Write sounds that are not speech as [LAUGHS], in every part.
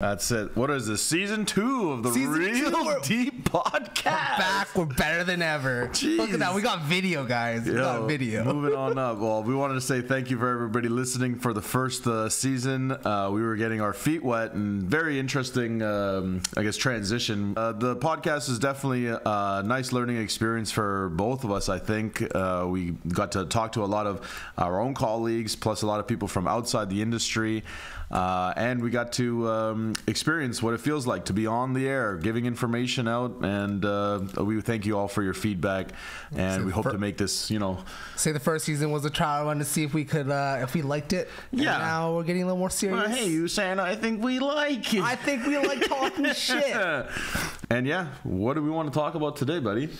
That's it. What is this? Season two of the Season Real two, we're- Deep Podcast. Back, we're better than ever. Look at that. We got video, guys. We got video. Moving [LAUGHS] on up. Well, we wanted to say thank you for everybody listening for the first uh, season. Uh, we were getting our feet wet and very interesting, um, I guess, transition. Uh, the podcast is definitely a, a nice learning experience for both of us. I think uh, we got to talk to a lot of our own colleagues, plus a lot of people from outside the industry. Uh, and we got to um, experience what it feels like to be on the air, giving information out, and uh, we thank you all for your feedback, and we hope to make this, you know, Say the first season was a trial run to see if we could, uh, if we liked it. And Yeah. now we're getting a little more serious. Uh, hey, you saying I think we like it. I think we like talking [LAUGHS] shit. and yeah, what do we want to talk about today, buddy?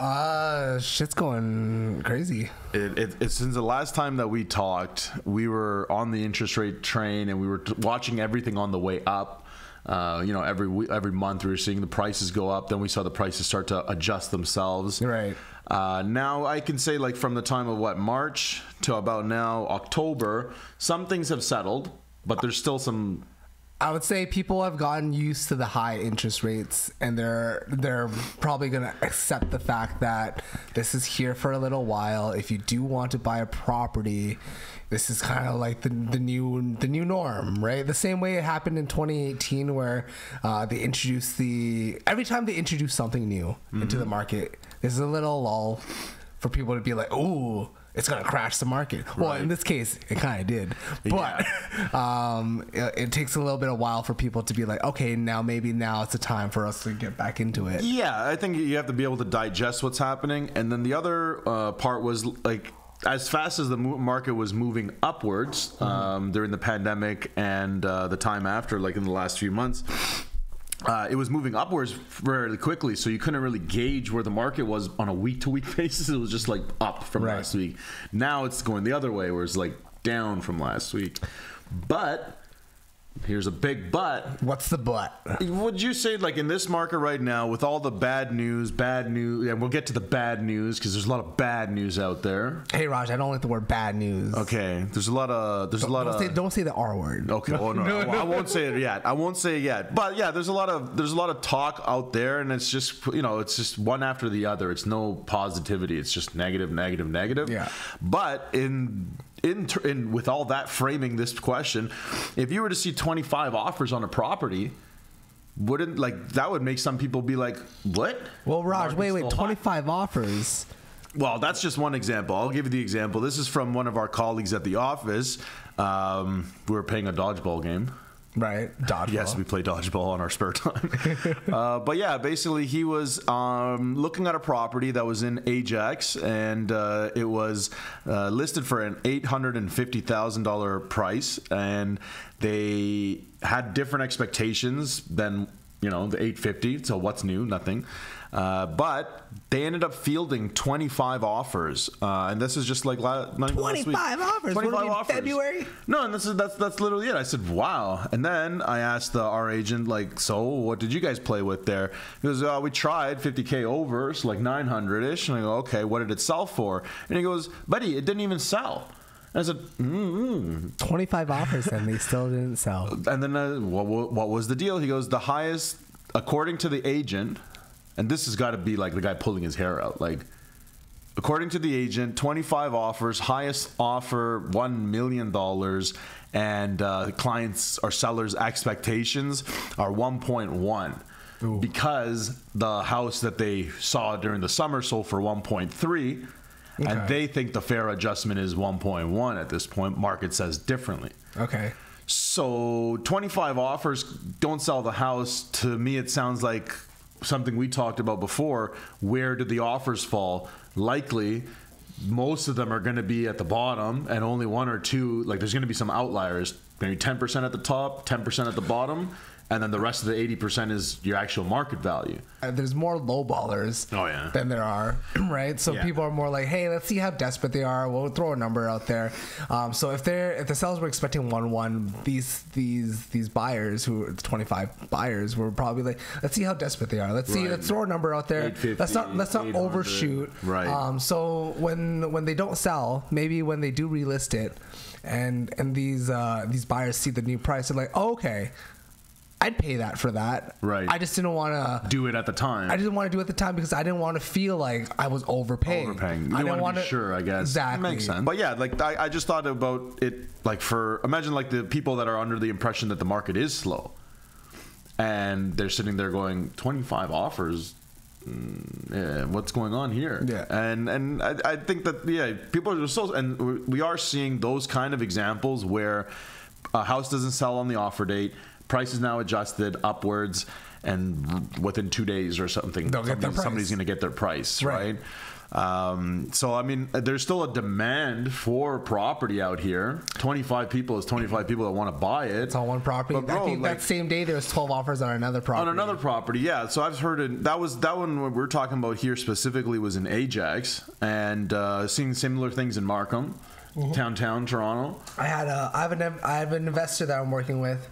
Uh, shit's going crazy. It, it, since the last time that we talked, we were on the interest rate train and we were t- watching everything on the way up. Uh, you know, every every month we were seeing the prices go up. Then we saw the prices start to adjust themselves. Right. Uh, now I can say, like from the time of what March to about now October, some things have settled, but there's still some I would say people have gotten used to the high interest rates, and they're they're probably gonna accept the fact that this is here for a little while. If you do want to buy a property, this is kind of like the the new the new norm, right? The same way it happened in 2018, where uh, they introduced the every time they introduce something new into the market, there's a little lull for people to be like, "Ooh." It's gonna crash the market. Well, in this case, it kind of did, but [LAUGHS] um, it, it takes a little bit of while for people to be like, okay, now maybe now it's the time for us to get back into it. Yeah, I think you have to be able to digest what's happening, and then the other uh, part was like as fast as the market was moving upwards um, during the pandemic and uh, the time after, like in the last few months. Uh, it was moving upwards fairly quickly, so you couldn't really gauge where the market was on a week-to-week [LAUGHS] basis. It was just like up from Right. last week. Now it's going the other way, where it's like down from last week. But here's a big but. What's the but? Would you say, like in this market right now, with all the bad news, bad news, and we'll get to the bad news because there's a lot of bad news out there. Hey, Raj, I don't like the word bad news. Okay, there's a lot of there's a lot Don't of say, don't say the R word. Okay. Oh no, [LAUGHS] I, I won't say it yet. I won't say it yet. But yeah, there's a lot of there's a lot of talk out there, and it's just you know it's just one after the other. It's no positivity. It's just negative, negative, negative. Yeah. But in in, in with all that framing this question, if you were to see 25 offers on a property. Wouldn't like that would make some people be like, "What?" Well, Raj, Market's wait, wait, still hot. 25 offers. Well, that's just one example. I'll give you the example. This is from one of our colleagues at the office. Um, we were playing a dodgeball game. Right. Dodgeball. Yes, we play dodgeball on our spare time. [LAUGHS] uh, but yeah, basically, he was um, looking at a property that was in Ajax, and uh, it was uh, listed for an eight hundred and fifty thousand dollar price, and they had different expectations than you know the eight fifty. So what's new? Nothing. Uh, but they ended up fielding 25 offers, uh, and this is just like la- not even last week. 25 offers? What are we in, February? No, and this is that's that's literally it. I said, "Wow!" And then I asked the, our agent, like, "So, what did you guys play with there?" He goes, uh, "We tried 50k over, so like 900 ish." And I go, "Okay, what did it sell for?" And he goes, "Buddy, it didn't even sell." And I said, mm 25 offers and they still didn't sell. and then uh, what, what what was the deal? He goes, "The highest, according to the agent, and this has got to be like the guy pulling his hair out, like." According to the agent, 25 offers, highest offer $1 million, and uh, clients or sellers' expectations are 1.1 because the house that they saw during the summer sold for 1.3 and they think the fair adjustment is 1.1 at this point. Market says differently. Okay. So 25 offers don't sell the house. To me, it sounds like something we talked about before. Where did the offers fall? Likely, most of them are going to be at the bottom, and only one or two. Like there's going to be some outliers. Maybe 10% at the top, 10% at the bottom, and then the rest of the 80% is your actual market value. Uh, There's more lowballers Oh, yeah. than there are, [CLEARS THROAT] right? So Yeah. people are more like, hey, let's see how desperate they are. We'll throw a number out there. Um, so if they're if the sellers were expecting one one, these these these buyers who are 25 buyers were probably like, let's see how desperate they are. Let's see, Right. let's throw a number out there. Let's not let's not overshoot. Right. Um, so when when they don't sell, maybe when they do relist it, and and these uh, these buyers see the new price, they're like, oh, okay. I'd pay that for that. Right. I just didn't want to. Do it at the time. I didn't want to do it at the time because I didn't want to feel like I was overpaying. overpaying. You I didn't didn't want to want be sure, I guess. Exactly. Makes sense. But yeah, like I, I just thought about it, like for imagine like the people that are under the impression that the market is slow, and they're sitting there going, twenty five offers. mm, Yeah, what's going on here? Yeah. and and I, I think that yeah, people are so and we- we are seeing those kind of examples where a house doesn't sell on the offer date, price is now adjusted upwards, and within two days or something, They'll get their somebody- somebody's going to get their price, Right. right? Um, so I mean, there's still a demand for property out here. 25 people is 25 people that want to buy it. It's on one property. But bro, I think like- that same day there was 12 offers on another property. on another property, yeah. So I've heard it. That was that one we're talking about here specifically was in Ajax, and uh, seeing similar things in Markham, Mm-hmm. downtown Toronto. I had a I have an I have an investor that I'm working with,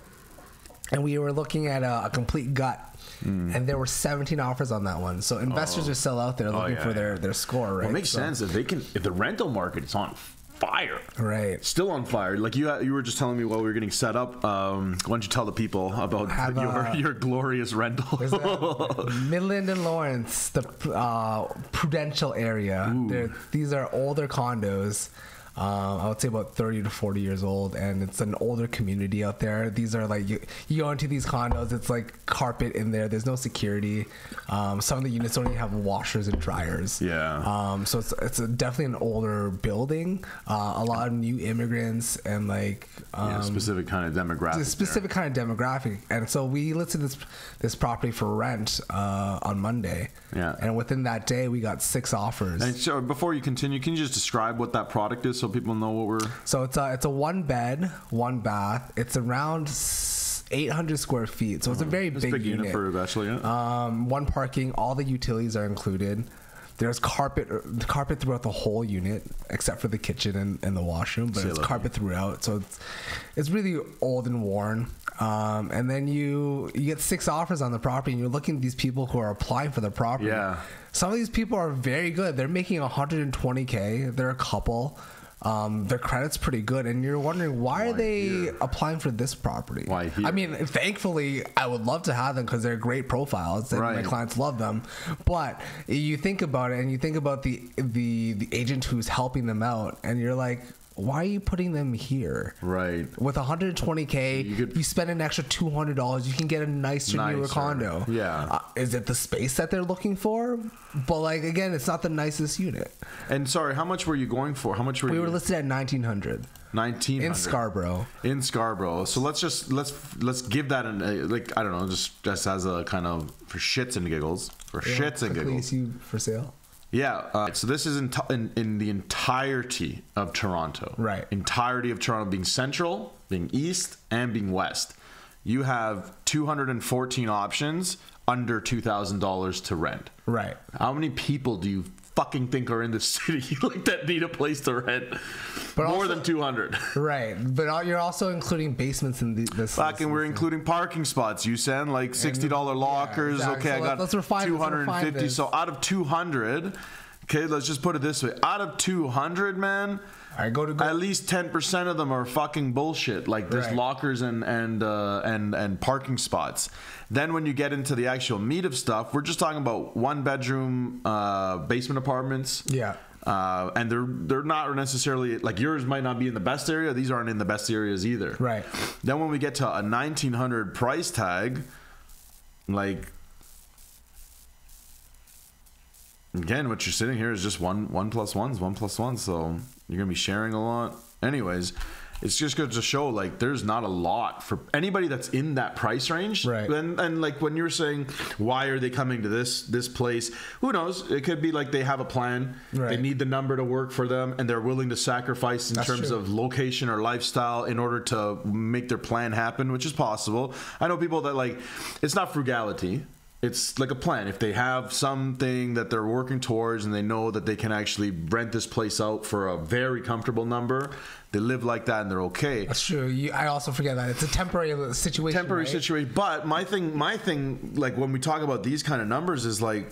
and we were looking at a, a complete gut, Hmm. and there were 17 offers on that one. So investors are still out there looking Oh. yeah, for their their score, right? Well, it makes So- sense if they can if the rental market is on fire. right? Still on fire. Like you, you were just telling me while we were getting set up. Um, why don't you tell the people about Have, your uh, [LAUGHS] your glorious rental? A- [LAUGHS] Midland and Lawrence, the uh, Prudential area. These are older condos. Um, I would say about 30 to 40 years old, and it's an older community out there. These are like you, you go into these condos, it's like carpet in there. There's no security. Um, some of the units don't even have washers and dryers. Yeah. Um, so it's it's a, definitely an older building. Uh, a lot of new immigrants and like um, yeah, specific kind of demographic. a specific kind of demographic. And so we listed this this property for rent uh, on Monday. Yeah. And within that day, we got six offers. And so before you continue, can you just describe what that product is so people know what we're? so it's a it's a one bed, one bath. It's around 800 square feet. So it's a very It's big, big unit, for a. Um, one parking. All the utilities are included. There's carpet carpet throughout the whole unit, except for the kitchen and, and the washroom. But it's carpet throughout, so it's it's really old and worn. Um, and then you you get six offers on the property, and you're looking at these people who are applying for the property. Yeah. Some of these people are very good. They're making 120k. They're a couple. Um, their credit's pretty good, and you're wondering why, are they here? applying for this property? Why here? I mean, thankfully, I would love to have them because they're great profiles, and my clients love them. But you think about it, and you think about the the the agent who's helping them out, and you're like, why are you putting them here? Right. With 120k, You you, spend an extra 200 dollars, you can get a nicer, newer condo. Yeah. Uh, is it the space that they're looking for? But like again, it's not the nicest unit. And sorry, how much were you going for? How much were We you? were listed at 1900 Nineteen in Scarborough. in Scarborough. So let's just let's let's give that an uh, like I don't know, just just as a kind of for shits and giggles, for shits and giggles. You for sale. Yeah. Uh, so this is in, in in the entirety of Toronto. Right. Entirety of Toronto being central, being east, and being west. You have 214 options under two thousand dollars to rent. Right. How many people do you fucking think are in the [LAUGHS] city [LAUGHS] like that need a place to rent? But More also- than 200. [LAUGHS] Right, but you're also including basements in the, this. Fucking, we're including parking spots. You send like sixty dollar lockers. exactly. Okay, So I got let's refine this, two let's refine fifty. this. So out of two hundred, okay, let's just put it this way: out of two hundred, man, Right, go to go. at least ten percent of them are fucking bullshit. Like there's Right. lockers and and uh, and and parking spots. Then when you get into the actual meat of stuff, we're just talking about one bedroom uh, basement apartments. Yeah. Uh, and they're they're not necessarily like yours might not be in the best area. These aren't in the best areas either. Right. Then when we get to a 1900 price tag, like again, what you're sitting here is just one one plus ones, one plus one. So you're gonna be sharing a lot. Anyways, it's just good to show like there's not a lot for anybody that's in that price range. Right. And and like when you're saying why are they coming to this this place? Who knows? It could be like they have a plan. right. They need the number to work for them, and they're willing to sacrifice in That's terms true. of location or lifestyle in order to make their plan happen, which is possible. I know people that like it's not frugality. It's like a plan. If they have something that they're working towards and they know that they can actually rent this place out for a very comfortable number, they live like that and they're okay. That's true. You, I also forget that it's a temporary situation. Temporary right? situation. But my thing, my thing, like when we talk about these kind of numbers, is like,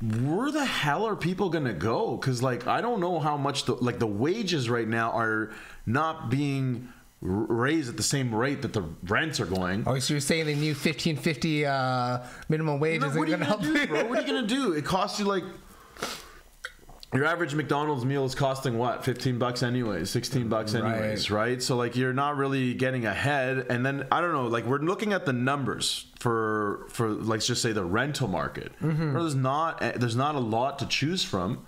where the hell are people gonna go? Because like I don't know how much the like the wages right now are not being raise at the same rate that the rents are going. Oh, so you're saying the new 1550 uh, minimum wage No, isn't you going to help? do, bro? What are you gonna do? It costs you like your average McDonald's meal is costing what, fifteen bucks anyways, sixteen bucks anyways, right. So like you're not really getting ahead. And then I don't know, like we're looking at the numbers for for let's just say the rental market. Mm-hmm. There's not there's not a lot to choose from.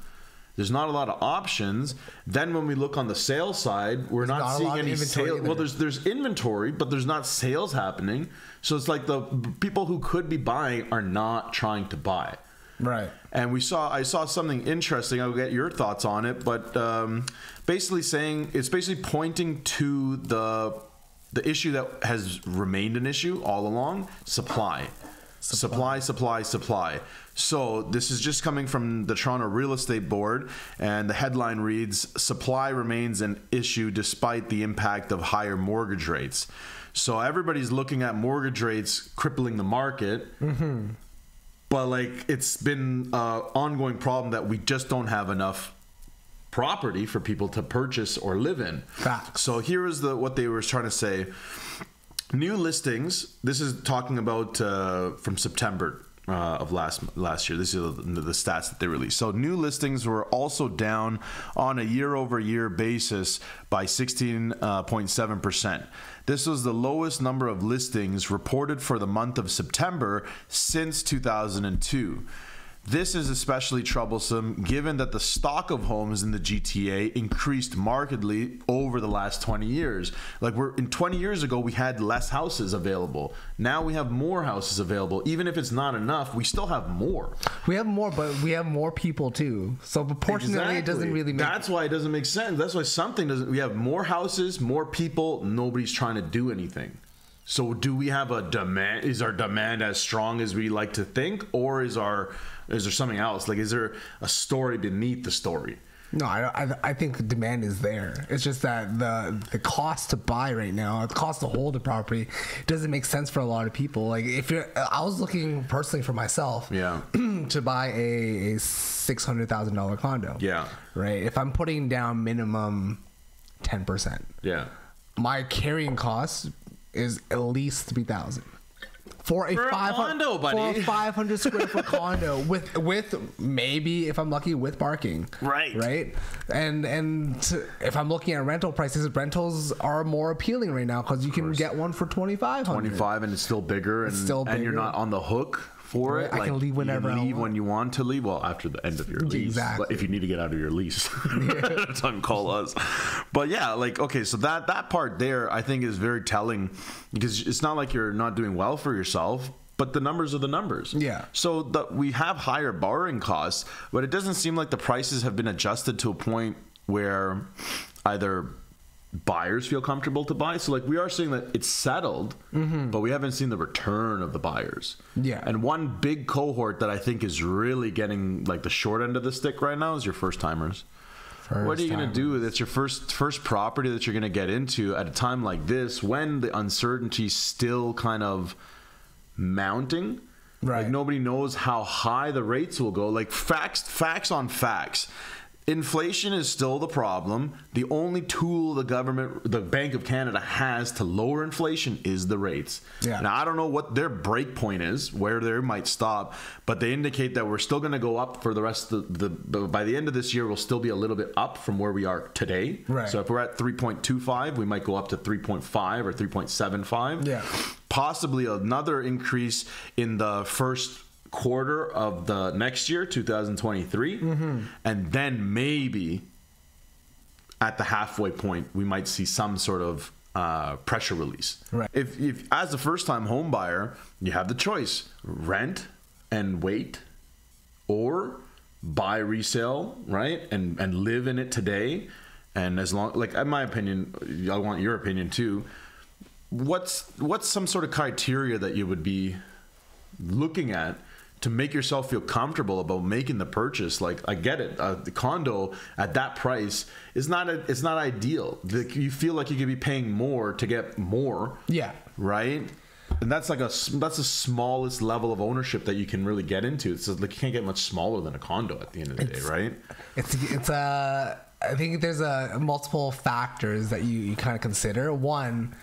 There's not a lot of options. Then when we look on the sales side, we're not, not seeing any sales. Well, there's there's inventory, but there's not sales happening. So it's like the people who could be buying are not trying to buy. Right. And we saw, I saw something interesting. I'll get your thoughts on it, but um, basically saying it's basically pointing to the the issue that has remained an issue all along: supply, supply, supply, supply. So this is just coming from the Toronto Real Estate Board, and the headline reads: "Supply remains an issue despite the impact of higher mortgage rates." So everybody's looking at mortgage rates crippling the market mm-hmm. but like it's been an ongoing problem that we just don't have enough property for people to purchase or live in. Facts. So here is the what they were trying to say. New listings. This is talking about uh, from September uh, of last last year. This is the, the stats that they released. So new listings were also down on a year over year basis by 16.7 percent. This was the lowest number of listings reported for the month of September since 2002. This is especially troublesome given that the stock of homes in the GTA increased markedly over the last 20 years. Like we're in 20 years ago we had less houses available. Now we have more houses available. Even if it's not enough, we still have more. We have more, but we have more people too. So proportionally, it doesn't really make. That's why it doesn't make sense. That's why something doesn't. We have more houses, more people. Nobody's trying to do anything. So do we have a demand? Is our demand as strong as we like to think, or is our is there something else? Like, is there a story beneath the story? No, I, I, I think the demand is there. It's just that the the cost to buy right now, the cost to hold a property, doesn't make sense for a lot of people. Like if you're, I was looking personally for myself, Yeah. [CLEARS THROAT] to buy a, a six hundred thousand dollar condo. Yeah. right. If I'm putting down minimum ten percent, Yeah. my carrying cost is at least three thousand. For a, For a 500 condo, buddy. For a 500 square foot condo [LAUGHS] with with maybe if I'm lucky with parking. Right. Right. And and to- if I'm looking at rental prices, rentals are more appealing right now because you can get one for 2500. 25 and it's still bigger and, still and you're not on the hook for Right, it. I can leave whenever You can leave want. when you want to leave. Well, after the end of your lease, Exactly. But if you need to get out of your lease, [LAUGHS] time call us. But yeah, like okay, so that that part there, I think is very telling because it's not like you're not doing well for yourself. But the numbers are the numbers. Yeah. So the, we have higher borrowing costs, but it doesn't seem like the prices have been adjusted to a point where either buyers feel comfortable to buy. So like we are seeing that it's settled, mm-hmm. but we haven't seen the return of the buyers. Yeah. And one big cohort that I think is really getting like the short end of the stick right now is your first timers. What are you going to do? That's your first first property that you're going to get into at a time like this when the uncertainty's still kind of mounting. Right. Like nobody knows how high the rates will go. Like facts facts on facts. Inflation is still the problem. The only tool the government, the Bank of Canada has to lower inflation is the rates. Yeah. Now I don't know what their break point is, where they might stop, but they indicate that we're still going to go up for the rest of the, the. By the end of this year, we'll still be a little bit up from where we are today. Right. So if we're at 3.25, we might go up to 3.5 or 3.75. Yeah. Possibly another increase in the first quarter of the next year, 2023, Mm-hmm. and then maybe at the halfway point, we might see some sort of uh, pressure release. Right. If, if as a first time home buyer, you have the choice rent and wait, or buy resale, right, and and live in it today. And as long, like in my opinion, I want your opinion too. What's what's some sort of criteria that you would be looking at to make yourself feel comfortable about making the purchase like i get it uh, the condo at that price is not a, it's not ideal. Like, you feel like you could be paying more to get more. Yeah. right? And that's like a that's the smallest level of ownership that you can really get into. It's like you can't get much smaller than a condo at the end of the day right? It's it's a I think there's a multiple factors that you, you kind of consider. One,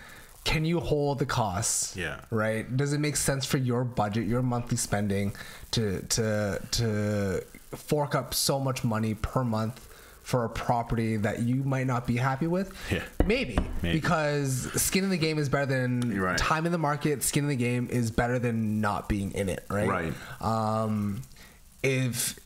can you hold the costs? Yeah. Right. Does it make sense for your budget, your monthly spending, to to to fork up so much money per month for a property that you might not be happy with? Yeah. Maybe, Maybe. because skin in the game is better than right. time in the market. Skin in the game is better than not being in it. Right. Right. Um, if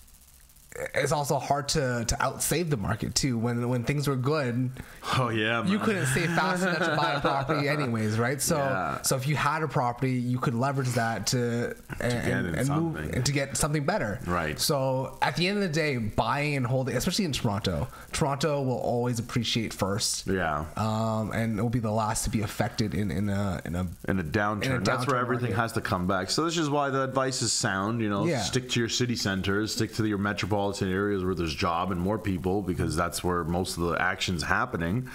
it's also hard to to outsave the market too. When when things were good, Oh yeah, you couldn't save fast enough to buy a property [LAUGHS] anyways, right? So Yeah. so if you had a property, you could leverage that to and, get and, and move something. and to get something better. Right. So at the end of the day, buying and holding, especially in Toronto, Toronto will always appreciate first. Yeah. Um, and it will be the last to be affected in in a in a in a downturn. In a That's where everything market. has to come back. So this is why the advice is sound. You know, Yeah. stick to your city centers, stick to your metropolitan areas where there's job and more people because that's where most of the action's happening.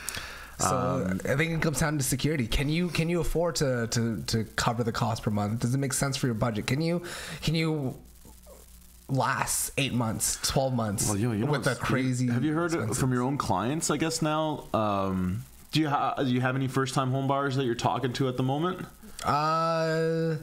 So Um, I think it comes down to security. Can you can you afford to, to to cover the cost per month? Does it make sense for your budget? Can you can you last eight months, twelve months Well, you know, you know with a crazy? Have you heard expenses? from your own clients? I guess now. Um, do you ha- do you have any first time home buyers that you're talking to at the moment? Uh,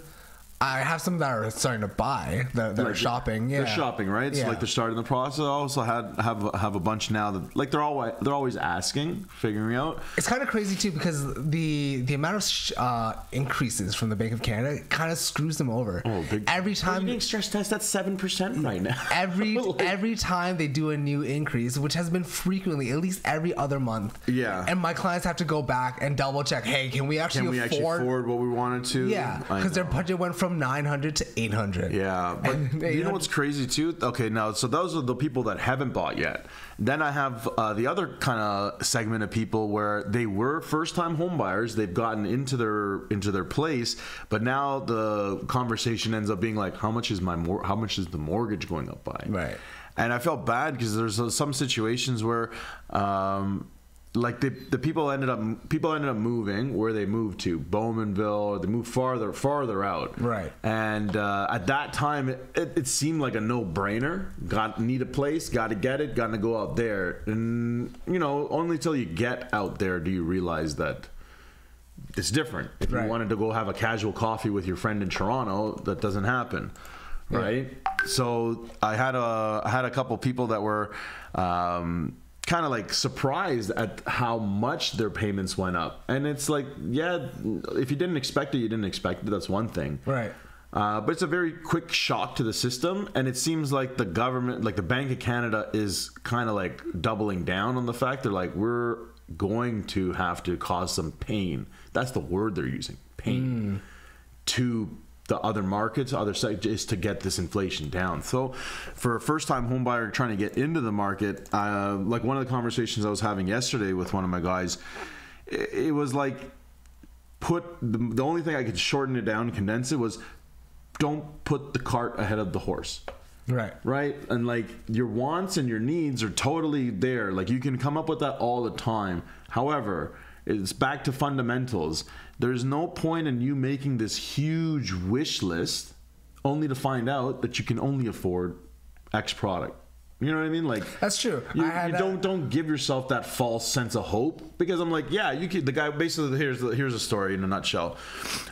I have some that are starting to buy that, that are shopping. Yeah, They're shopping, right? So Yeah. like they're starting the process. I also had have have a bunch now that like they're always they're always asking, figuring out. It's kind of crazy too because the the amount of sh- uh, increases from the Bank of Canada kind of screws them over. Oh, big Every time Rating stress test at seven percent right now. [LAUGHS] every [LAUGHS] Like- every time they do a new increase, which has been frequently, at least every other month. Yeah. And my clients have to go back and double check. Hey, can we actually Can we afford? actually afford what we wanted to? Yeah, because their budget went from nine hundred to eight hundred. Yeah, but you know what's crazy too? Okay, now so those are the people that haven't bought yet. Then I have uh, the other kind of segment of people where they were first-time homebuyers. They've gotten into their into their place, but now the conversation ends up being like, "How much is my mor- How much is the mortgage going up by?" Right. And I felt bad because there's uh, some situations where. Um, like the, the people ended up people ended up moving where they moved to Bowmanville or they moved farther farther out Right. and uh, at that time, it, it, it seemed like a no-brainer. Got need a place, got to get it, got to go out there. And you know, only till you get out there do you realize that it's different. If Right. you wanted to go have a casual coffee with your friend in Toronto, that doesn't happen, right? So I had a I had a couple people that were. Um, kind of like surprised at how much their payments went up. And it's like yeah if you didn't expect it you didn't expect it. That's one thing. Right. uh, but it's a very quick shock to the system, and it seems like the government, like the Bank of Canada, is kind of like doubling down on the fact they're like, we're going to have to cause some pain. That's the word they're using, pain, to the other markets, other sectors, to get this inflation down. So, for a first-time home buyer trying to get into the market, uh, like one of the conversations I was having yesterday with one of my guys, it, it was like put the, the only thing I could shorten it down, condense it was don't put the cart ahead of the horse. Right. Right? And like your wants and your needs are totally there. Like you can come up with that all the time. However, it's back to fundamentals. There's no point in you making this huge wish list only to find out that you can only afford X product. You know what I mean? Like That's true. You, you don't don't give yourself that false sense of hope because I'm like, yeah, you could. The guy basically here's the, here's a story in a nutshell.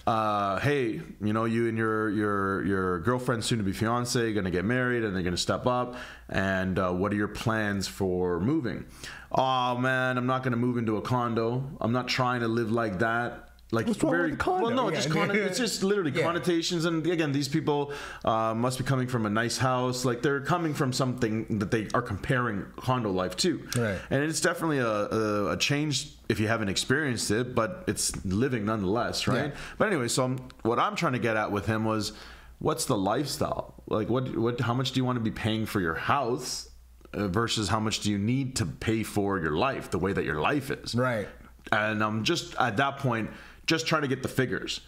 Uh, hey, you know, you and your your your girlfriend, soon to be fiance, going to get married, and they're going to step up. And uh, what are your plans for moving? Oh man, I'm not going to move into a condo. I'm not trying to live like that. Like What's wrong with the condo? well, no, Yeah. just conno- it's just literally Yeah. connotations. And again, these people uh, must be coming from a nice house. Like they're coming from something that they are comparing condo life to. Right. And it's definitely a, a, a change if you haven't experienced it, but it's living nonetheless, right? Yeah. But anyway, so I'm, what I'm trying to get at with him was, what's the lifestyle? Like, what, what, how much do you want to be paying for your house uh, versus how much do you need to pay for your life, the way that your life is? Right. And I'm just at that point, just trying to get the figures.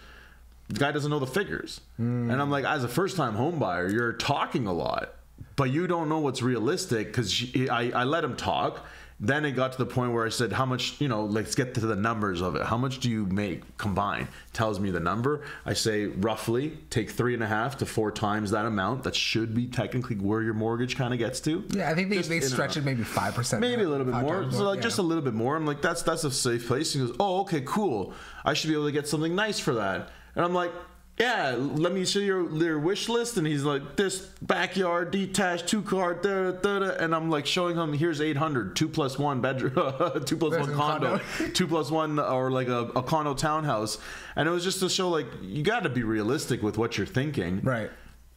The guy doesn't know the figures, hmm. and I'm like, as a first time home buyer, you're talking a lot, but you don't know what's realistic because I, I let him talk. Then it got to the point where I said, "How much? You know, let's get to the numbers of it. How much do you make combined?" Tells me the number. I say roughly take three and a half to four times that amount. That should be technically where your mortgage kind of gets to. Yeah, I think they, Just they stretch it maybe five percent. maybe a little bit more. So like just a little bit more. I'm like, that's that's a safe place. He goes, oh okay, cool. I should be able to get something nice for that. And I'm like, yeah, let me see your your wish list. And he's like, this backyard detached two car, da, da, da. and I'm like showing him here's 800, two plus one bedroom, [LAUGHS] two plus There's one condo, condo. [LAUGHS] two plus one or like a, a condo townhouse. And it was just to show like you got to be realistic with what you're thinking, Right.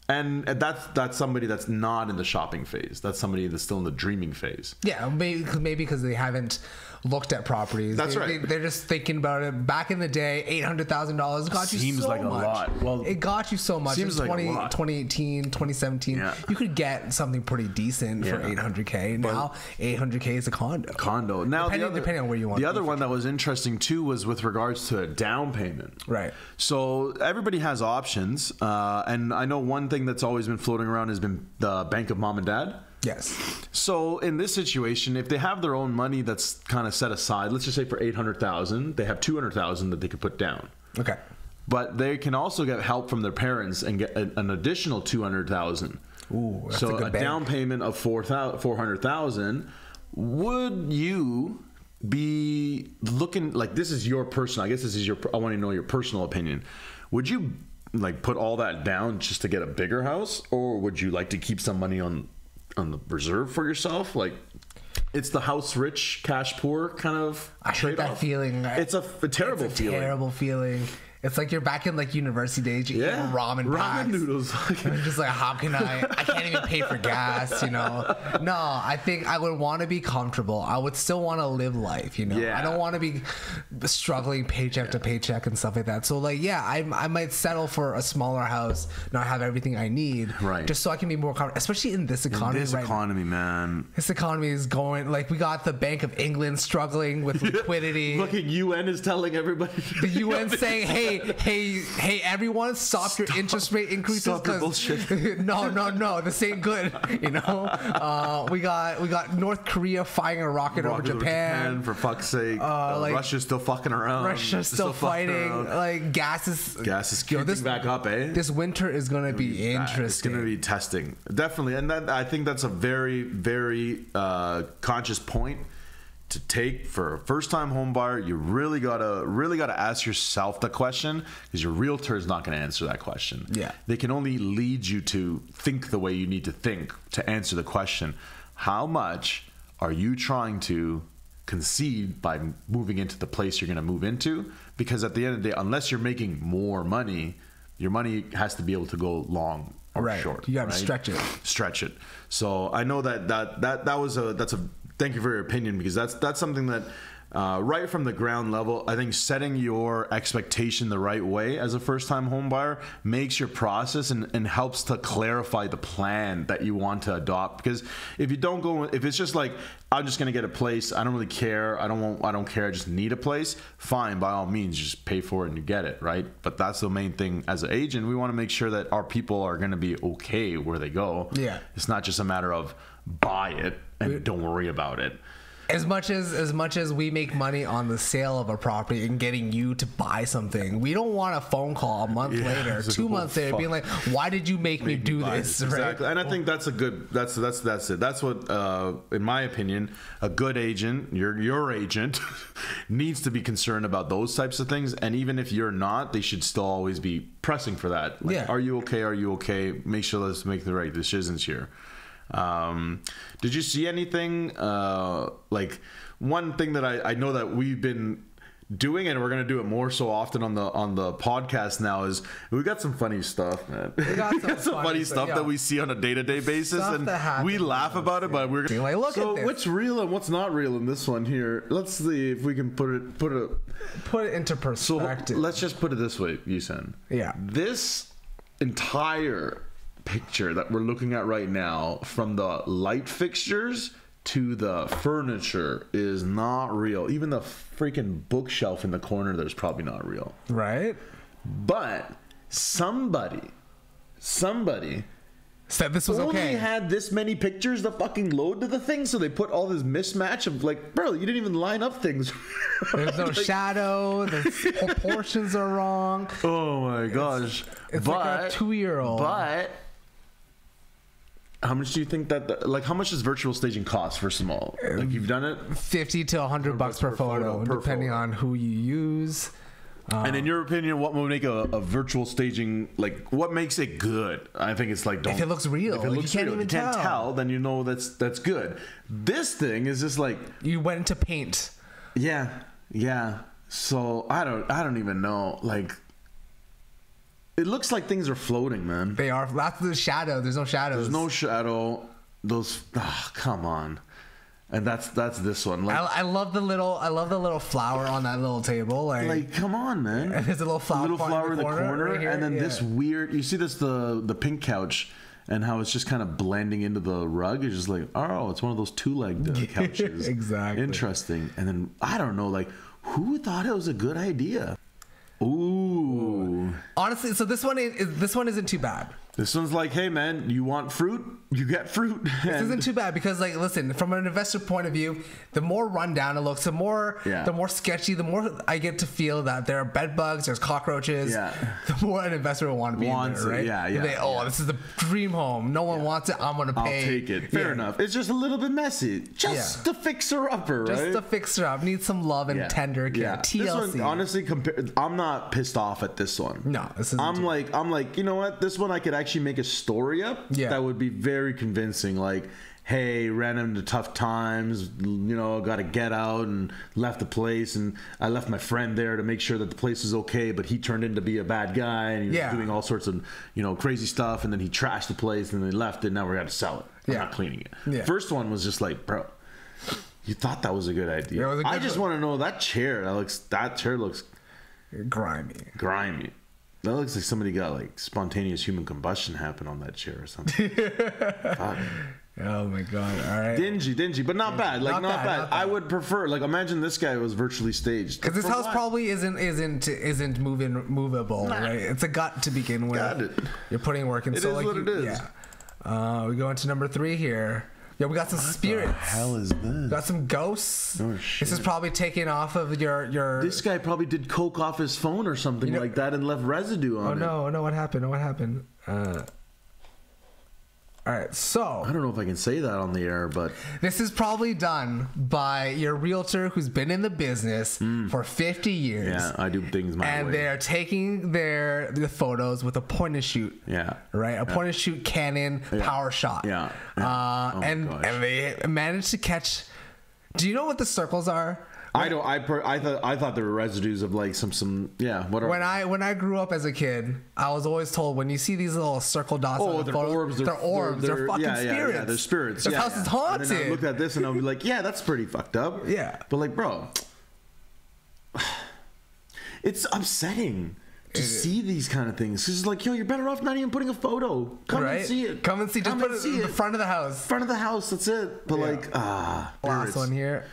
And that's that's somebody that's not in the shopping phase. That's somebody that's still in the dreaming phase. Yeah, maybe maybe because they haven't looked at properties. That's They- right. They, are just thinking about it. Back in the day, eight hundred thousand dollars got you Seems so like a much. lot. Well, it got you so much. seems in like a lot. 2018, 2017, Yeah. you could get something pretty decent for Yeah. eight hundred k. Now eight hundred k is a condo. condo. Now, Depending- the other, depending on where you want The other one that was interesting too was with regards to a down payment. Right. So everybody has options, uh, and I know one thing that's always been floating around has been the bank of mom and dad. Yes. So in this situation, if they have their own money that's kind of set aside, let's just say for eight hundred thousand, they have two hundred thousand that they could put down. Okay. But they can also get help from their parents and get an additional two hundred thousand. Ooh, so a a down payment of four hundred thousand. Would you be looking like this is your personal? I guess this is your. I want to know your personal opinion. Would you like put all that down just to get a bigger house, or would you like to keep some money on on the reserve for yourself? Like. It's the house rich, cash poor kind of I hate that feeling. It's a, a terrible it's a feeling. Terrible feeling. It's like you're back in like university days. You Yeah, eat ramen ramen packs. noodles. Just like, how can I? I can't even pay for gas, you know. No, I think I would want to be comfortable. I would still want to live life, you know. Yeah. I don't want to be struggling paycheck to paycheck and stuff like that. So like, yeah, I, I might settle for a smaller house, not have everything I need, Right. Just so I can be more comfortable, especially in this economy. this right now. economy, man. This economy is going like we got the Bank of England struggling with [LAUGHS] liquidity. Look at UN is telling everybody. the UN [LAUGHS] saying, "Hey, hey, hey, everyone, stop, your interest rate increases." stop your bullshit. [LAUGHS] no, no, no, this ain't good. You know, uh, we got we got North Korea firing a rocket, over Rocket Japan. for fuck's sake. Uh, like- Russia's still fucking around. Russia's still, fucking fighting. Like gas is Gas is Yo, this back up, eh? This winter is gonna be It's interesting. going to be testing, definitely, and that I think that's a very, very uh, conscious point to take for a first-time home buyer. You really gotta, really gotta ask yourself the question because your realtor is not to answer that question. Yeah. they can only lead you to think the way you need to think to answer the question: How much are you trying to concede by moving into the place you're to move into? Because at the end of the day, unless you're making more money, your money has to be able to go long or Right. short. You gotta right? stretch it. Stretch it. So I know that that that that was a that's a thank you for your opinion because that's that's something that. Uh, right from the ground level, I think setting your expectation the right way as a first time home buyer makes your process and, and helps to clarify the plan that you want to adopt. Because if you don't go, if it's just like, I'm just going to get a place, I don't really care, I don't want, I don't care, I just need a place, fine, by all means, just pay for it and you get it, right? But that's the main thing as an agent. We want to make sure that our people are going to be okay where they go. Yeah. It's not just a matter of buy it and don't worry about it. as much as as much as we make money on the sale of a property and getting you to buy something, we don't want a phone call a month Yeah, later, like, two oh, months later, fuck. being like, "Why did you make, me do buy this?" it. Right? Exactly. And I think that's a good that's that's that's it. That's what uh in my opinion, a good agent, your your agent [LAUGHS] needs to be concerned about those types of things and even if you're not, they should still always be pressing for that. Like, Yeah. are you okay? Are you okay? Make sure let's make the right decisions here. Um, did you see anything uh, like one thing that I, I know that we've been doing and we're gonna do it more so often on the on the podcast now is we got some funny stuff man we got [LAUGHS] some some funny funny stuff, yeah. that we see on a day-to-day basis Stuff and we laugh about it but we're Being like, "Look so at this." what's real and what's not real in this one here let's see if we can put it put it Put it into so perspective. let's just put it this way, Yusen. Yeah. This entire picture that we're looking at right now, from the light fixtures to the furniture, is not real. Even the freaking bookshelf in the corner there's probably not real. right? But somebody, somebody said this was only okay. had this many pictures to fucking load to the thing, so they put all this mismatch of like, bro, you didn't even line up things. [LAUGHS] There's no Like, shadow. The [LAUGHS] proportions are wrong. Oh my gosh! It's but, like a two-year-old. But how much do you think that? The, like, how much does virtual staging cost? First of all, like you've done it, Fifty to hundred bucks per, per photo, photo, per depending photo. on who you use. and in um, your opinion, what would make a, a virtual staging like? What makes it good? I think it's like don't. If it looks real, If it you looks can't real, even you can't tell. tell. Then you know that's that's good. This thing is just like You went to paint. Yeah, yeah. So I don't, I don't even know. Like, it looks like things are floating, man. They are. That's the shadow. There's no shadows. There's no shadow. Those, ah, come on. And that's that's this one. Like, I, I love the little. I love the little flower on that little table. Like, like come on, man. And [LAUGHS] there's a little flower little flower in the corner, right and then yeah. this weird. You see this the the pink couch. And how it's just kind of blending into the rug. It's just like, oh, it's one of those two-legged uh, [LAUGHS] couches. Exactly. Interesting. And then I don't know, like, who thought it was a good idea? Honestly, so this one is this one isn't too bad. This one's like, hey man, you want fruit? You get fruit. [LAUGHS] This isn't too bad because, like, listen, from an investor point of view, the more rundown it looks, the more, Yeah. the more sketchy, the more I get to feel that there are bed bugs, there's cockroaches. Yeah. [LAUGHS] The more an investor will want to be Wants in it, there, right? yeah, They- yeah, oh, yeah. this is the dream home. No one wants it. I'm gonna pay. I'll take it. Fair Yeah. enough. It's just a little bit messy. Just Yeah. to fix upper, right? Just to fixer up, need some love and Yeah. tender care. Yeah. TLC. This one, honestly, compare. I'm not pissed off at this one. No, this isn't I'm like, I'm like, you know what? This one I could actually make a story up. Yeah. That would be very convincing. Like, hey, ran into tough times. You know, got to get out and left the place, and I left my friend there to make sure that the place was okay. But he turned into be a bad guy, and he was Yeah. doing all sorts of, you know, crazy stuff. And then he trashed the place, and they left it. Now we got to sell it. I'm Yeah. not cleaning it. Yeah. First one was just like, bro. You thought that was a good idea. Yeah, it was a I just want to know that chair. That looks. That chair looks grimy. grimy. That looks like somebody got like spontaneous human combustion happen on that chair or something. [LAUGHS] Oh my god! All right. Dingy, dingy, but not bad. Like Not not, bad, bad. not bad. I would prefer. Like imagine this guy was virtually staged. Because this house what? probably isn't isn't isn't moving movable, right? It's a gut to begin with. Got it. You're putting work in. It so is like what you- it is. Yeah. Uh, we go into number three here. Yeah, we got some spirits. The hell is this? Got some ghosts. Oh, This is probably taken off of your your. This guy probably did coke off his phone or something know- like that and left residue on oh it. Oh no! Oh no! What happened? What happened? Uh, all right, so I don't know if I can say that on the air, but This is probably done by your realtor who's been in the business for 50 years. Yeah, I do things my and way. And they're taking their the photos with a point and shoot. Yeah. Right? A point and shoot Canon PowerShot. Yeah. Yeah. Uh, Oh and and they managed to catch Do you know what the circles are? I don't. I per, I thought I thought there were residues of like some some yeah. What are When I when I grew up as a kid, I was always told when you see these little circle dots Oh, on the they're photos, orbs. They're, orbs. They're, fucking yeah, yeah, spirits. Yeah, they're spirits. This yeah, house yeah. is haunted. And I looked at this and I'll be like, yeah, that's pretty fucked up. Yeah. But like, bro, [SIGHS] it's upsetting to see these kind of things. 'Cause It's like, yo, you're better off not even putting a photo. Come right? and see it. Come and see. Just Come put and it see in the front of the house. Front of the house. That's it. But Yeah. like, ah, Last one here.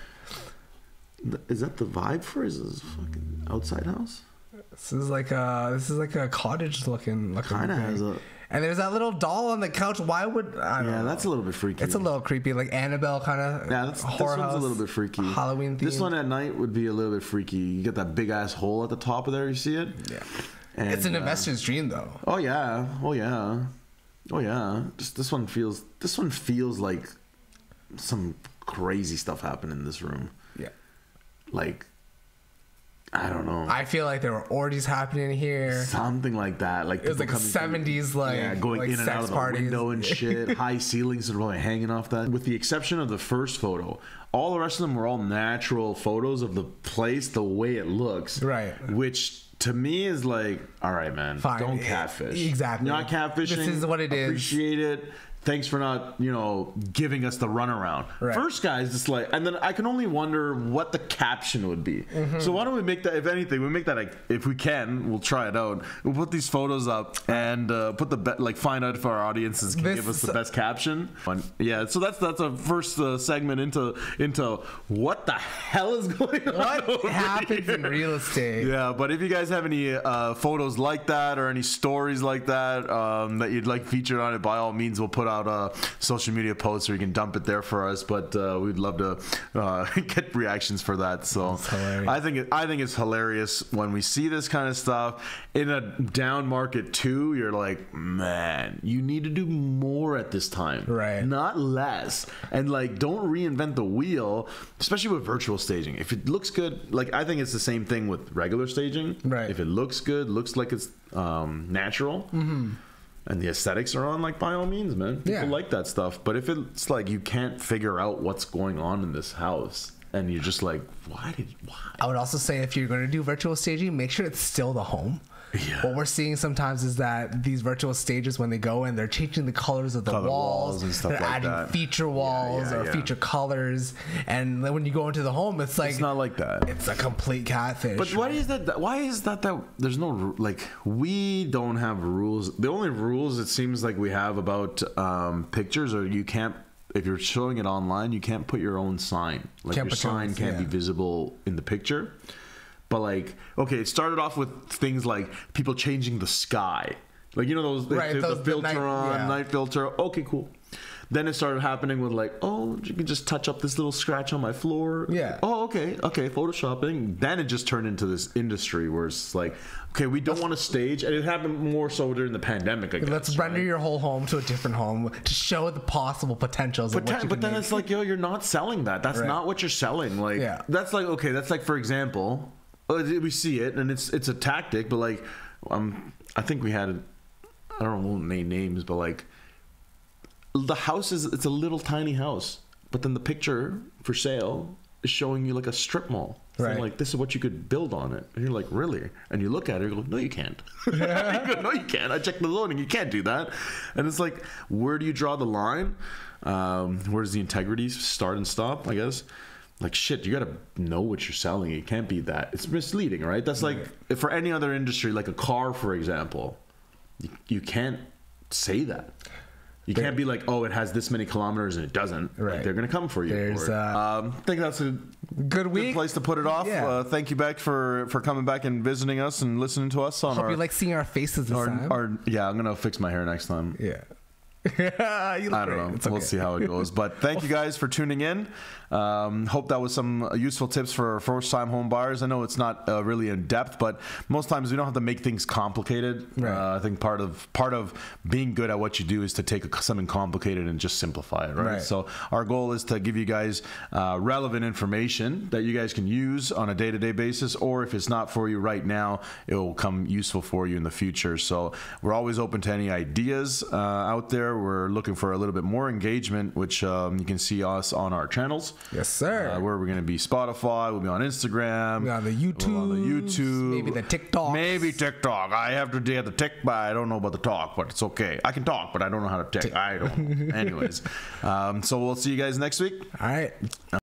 Is that the vibe for? Is this fucking outside house? This is like a this is like a cottage looking looking. Kinda has a- And there's that little doll on the couch. Why would I don't Yeah, know. that's a little bit freaky. It's a little creepy, like Annabelle kind of. Yeah, that's, this one's house, a little bit freaky. Halloween theme. This one at night would be a little bit freaky. You get that big ass hole at the top of there. You see it? Yeah. And, It's an uh, investor's dream, though. Oh yeah. Oh yeah. Oh yeah. Just this one feels. This one feels like some crazy stuff happened in this room. Like, I don't know. I feel like there were orgies happening here. Something like that. Like It was like a coming through- 70s, like- yeah, going like in and out of the parties. window and [LAUGHS] shit. High ceilings are probably hanging off that. With the exception of the first photo, all the rest of them were all natural photos of the place, the way it looks. Right. Which to me is like, all right, man, Fine. don't catfish. exactly. Not catfishing. This is what it is. Appreciate it. Thanks for not you know giving us the runaround. Right. First guy's just like, and then I can only wonder what the caption would be. Mm-hmm. So why don't we make that? If anything, we make that like if we can, we'll try it out. We'll put these photos up and uh, put the be- like find out if our audiences can This- give us the best caption. Yeah, so that's that's a first uh, segment into into what the hell is [LAUGHS] going on. What happens here? in real estate? Yeah, but if you guys have any uh, photos like that or any stories like that um, that you'd like featured on it, by all means, we'll put out a social media post or you can dump it there for us. But uh, we'd love to uh, [LAUGHS] get reactions for that. So. I think it, I think it's hilarious when we see this kind of stuff in a down market too. You're like, man, you need to do more at this time, Right. Not less. And like, don't reinvent the wheel, especially with virtual staging. If it looks good, like I think it's the same thing with regular staging. Right. If it looks good, looks like it's um, natural. And the aesthetics are on, like by all means, man. People Yeah. like that stuff. But if it's like you can't figure out what's going on in this house, and you're just like, why did why? I would also say if you're going to do virtual staging, make sure it's still the home. Yeah. What we're seeing sometimes is that these virtual stages, when they go in, they're changing the colors of the Color walls, walls and stuff they're like adding that. feature walls yeah, or yeah. feature colors, and then when you go into the home, it's like It's not like that. it's a complete catfish. But why is that? Why is that? That there's no like we don't have rules. The only rules it seems like we have about um, pictures are you can't if you're showing it online, you can't put your own sign. Like Can't your sign can't be visible in the picture. But like, okay, it started off with things like people changing the sky. Like you know those, Right, they- those- the the filter night- on yeah. night filter. Okay, cool. Then it started happening with like, oh, you can just touch up this little scratch on my floor. Yeah. Oh, okay, okay, photoshopping. Then it just turned into this industry where it's like, okay, we don't want to stage, and it happened more so during the pandemic. I guess. Let's render your whole home to a different home to show the possible potentials But, of what then- you but then make. it's like, yo, you're not selling that. That's Right. not what you're selling. Like, Yeah. that's like, okay, that's like, for example, we see it, and it's it's a tactic, but like, um, I think we had, I don't know, won't name names, but like, the house is it's a little tiny house, but then the picture for sale is showing you like a strip mall. So Right. like this is what you could build on it, and you're like, really? And you look at it, you go, no, you can't. [LAUGHS] you go, no, you can't. I checked the loading, you can't do that. And it's like, where do you draw the line? Um, where does the integrity start and stop? I guess. Like shit, you gotta know what you're selling. It can't be that. It's misleading, right? That's like if for any other industry, like a car, for example, you, you can't say that. You can't be like, oh, it has this many kilometers and it doesn't. Like, Right. they're gonna come for you. There's, for uh, um, I think that's a good good place to put it off. Yeah. Uh, thank you, Beck, for for coming back and visiting us and listening to us on Hope our, you like seeing our faces this our, time. our. Yeah, I'm gonna fix my hair next time. yeah. [LAUGHS] you look I don't great. know. It's We'll okay. see how it [LAUGHS] goes. But thank you guys for tuning in. Um, hope that was some useful tips for first time home buyers. I know it's not uh, really in depth, but most times we don't have to make things complicated. Right. Uh, I think part of part of being good at what you do is to take a, something complicated and just simplify it. Right? Right. So our goal is to give you guys uh, relevant information that you guys can use on a day to day basis, or if it's not for you right now, it will come useful for you in the future. So we're always open to any ideas uh, out there. We're looking for a little bit more engagement, which um, you can see us on our channels. Yes, sir. Uh, where we're going to be Spotify, we'll be on Instagram, We'll on the we'll on the YouTube, maybe the TikTok. maybe TikTok. I have to do the tick, but I don't know about the talk, but it's okay. I can talk, but I don't know how to tick. I don't. [LAUGHS] Anyways, um, so we'll see you guys next week. All right.